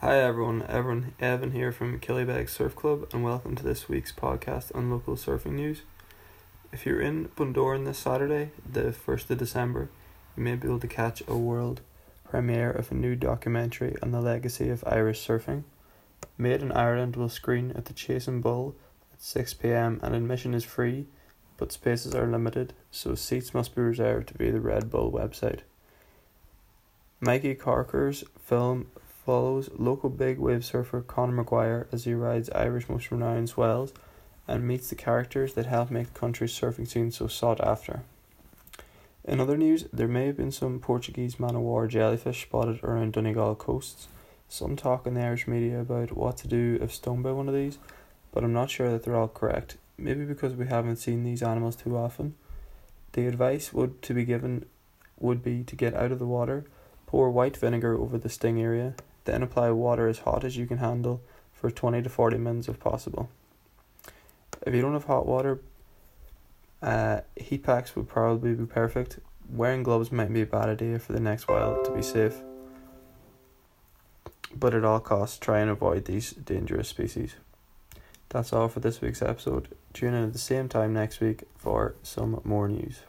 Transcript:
Hi everyone, Evan, Evan here from Killybeg Surf Club, and welcome to this week's podcast on local surfing news. If you're in Bundoran this Saturday, the first of December, you may be able to catch a world premiere of a new documentary on the legacy of Irish surfing. Made in Ireland will screen at the Chase and Bull at six pm, and admission is free but spaces are limited, so seats must be reserved to via the Red Bull website. Mikey Corker's film follows local big wave surfer Conor Maguire as he rides Irish most renowned swells and meets the characters that help make the country's surfing scene so sought after. In other news, there may have been some Portuguese man o' war jellyfish spotted around Donegal coasts. Some talk in the Irish media about what to do if stung by one of these, but I'm not sure that they're all correct. Maybe because we haven't seen these animals too often. The advice would to be given would be to get out of the water Pour white vinegar over the sting area, then apply water as hot as you can handle for 20 to 40 minutes if possible. If you don't have hot water, uh, heat packs would probably be perfect. Wearing gloves might be a bad idea for the next while to be safe. But at all costs, try and avoid these dangerous species. That's all for this week's episode. Tune in at the same time next week for some more news.